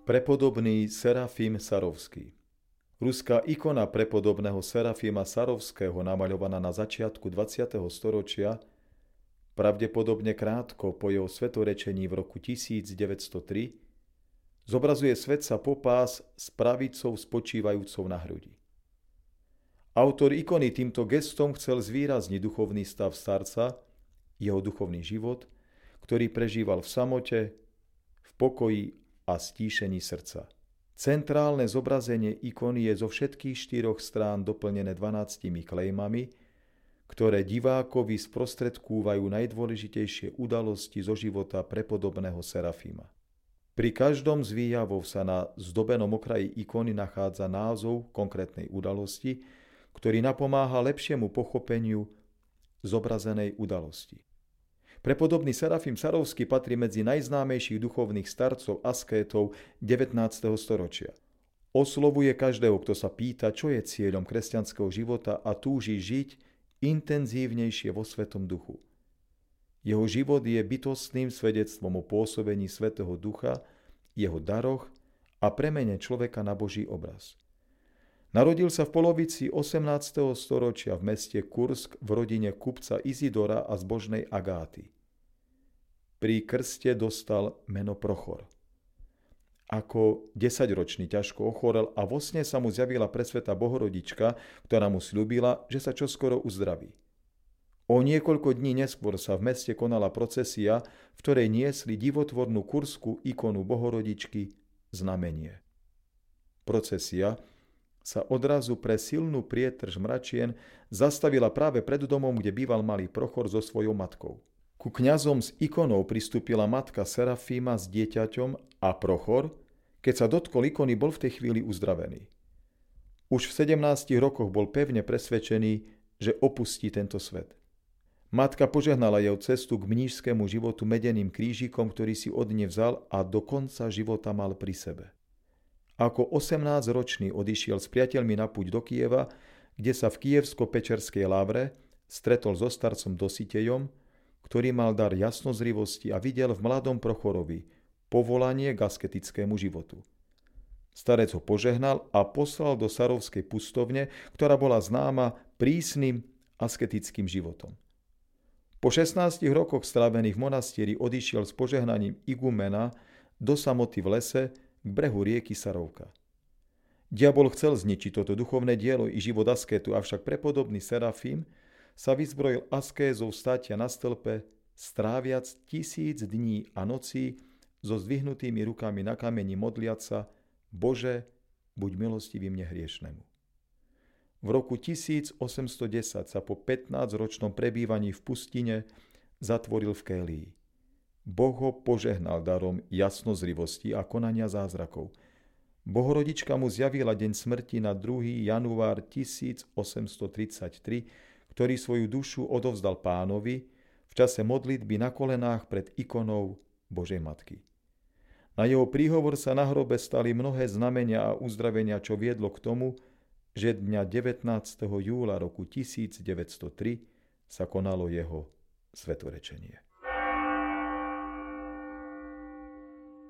Prepodobný Serafim Sarovský Ruská ikona prepodobného Serafima Sarovského namaľovaná na začiatku 20. storočia, pravdepodobne krátko po jeho svetorečení v roku 1903, zobrazuje svetca popás s pravicou spočívajúcou na hrudi. Autor ikony týmto gestom chcel zvýrazniť duchovný stav starca, jeho duchovný život, ktorý prežíval v samote, v pokoji a stíšení srdca. Centrálne zobrazenie ikony je zo všetkých štyroch strán doplnené 12 klejmami, ktoré divákovi sprostredkúvajú najdôležitejšie udalosti zo života prepodobného Serafima. Pri každom z výjavov sa na zdobenom okraji ikony nachádza názov konkrétnej udalosti, ktorý napomáha lepšiemu pochopeniu zobrazenej udalosti. Prepodobný Serafim Sarovský patrí medzi najznámejších duchovných starcov askétov 19. storočia. Oslovuje každého, kto sa pýta, čo je cieľom kresťanského života a túži žiť intenzívnejšie vo Svetom duchu. Jeho život je bytostným svedectvom o pôsobení Svetého Ducha, jeho daroch a premene človeka na Boží obraz. Narodil sa v polovici 18. storočia v meste Kursk v rodine kupca Izidora a zbožnej Agáty. Pri krste dostal meno Prochor. Ako desaťročný ťažko ochorel a vo sne sa mu zjavila presveta Bohorodička, ktorá mu slúbila, že sa čoskoro uzdraví. O niekoľko dní neskôr sa v meste konala procesia, v ktorej niesli divotvornú kurskú ikonu Bohorodičky znamenie. Procesia sa odrazu pre silnú prietrž mračien zastavila práve pred domom, kde býval malý Prochor so svojou matkou. Ku kňazom s ikonou pristúpila matka Serafíma s dieťaťom a Prochor, keď sa dotkol ikony, bol v tej chvíli uzdravený. Už v 17 rokoch bol pevne presvedčený, že opustí tento svet. Matka požehnala jeho cestu k mnížskému životu medeným krížikom, ktorý si od nej vzal a do konca života mal pri sebe. Ako 18-ročný odišiel s priateľmi na púť do Kieva, kde sa v kievsko-pečerskej lávre stretol so starcom Dositejom, ktorý mal dar jasnozrivosti a videl v mladom Prochorovi povolanie k asketickému životu. Starec ho požehnal a poslal do Sarovskej pustovne, ktorá bola známa prísnym asketickým životom. Po 16 rokoch strávených v monastieri odišiel s požehnaním igumena do samoty v lese k brehu rieky Sarovka. Diabol chcel zničiť toto duchovné dielo i život asketu, avšak prepodobný Serafím sa vyzbrojil askézou státia na stĺpe, stráviac tisíc dní a nocí so zdvihnutými rukami na kameni modliaca sa Bože, buď milostivý mne hriešnemu. V roku 1810 sa po 15-ročnom prebývaní v pustine zatvoril v Kélii. Boh ho požehnal darom jasnozrivosti a konania zázrakov. Bohorodička mu zjavila deň smrti na 2. január 1833 ktorý svoju dušu odovzdal pánovi v čase modlitby na kolenách pred ikonou Božej Matky. Na jeho príhovor sa na hrobe stali mnohé znamenia a uzdravenia, čo viedlo k tomu, že dňa 19. júla roku 1903 sa konalo jeho svetorečenie.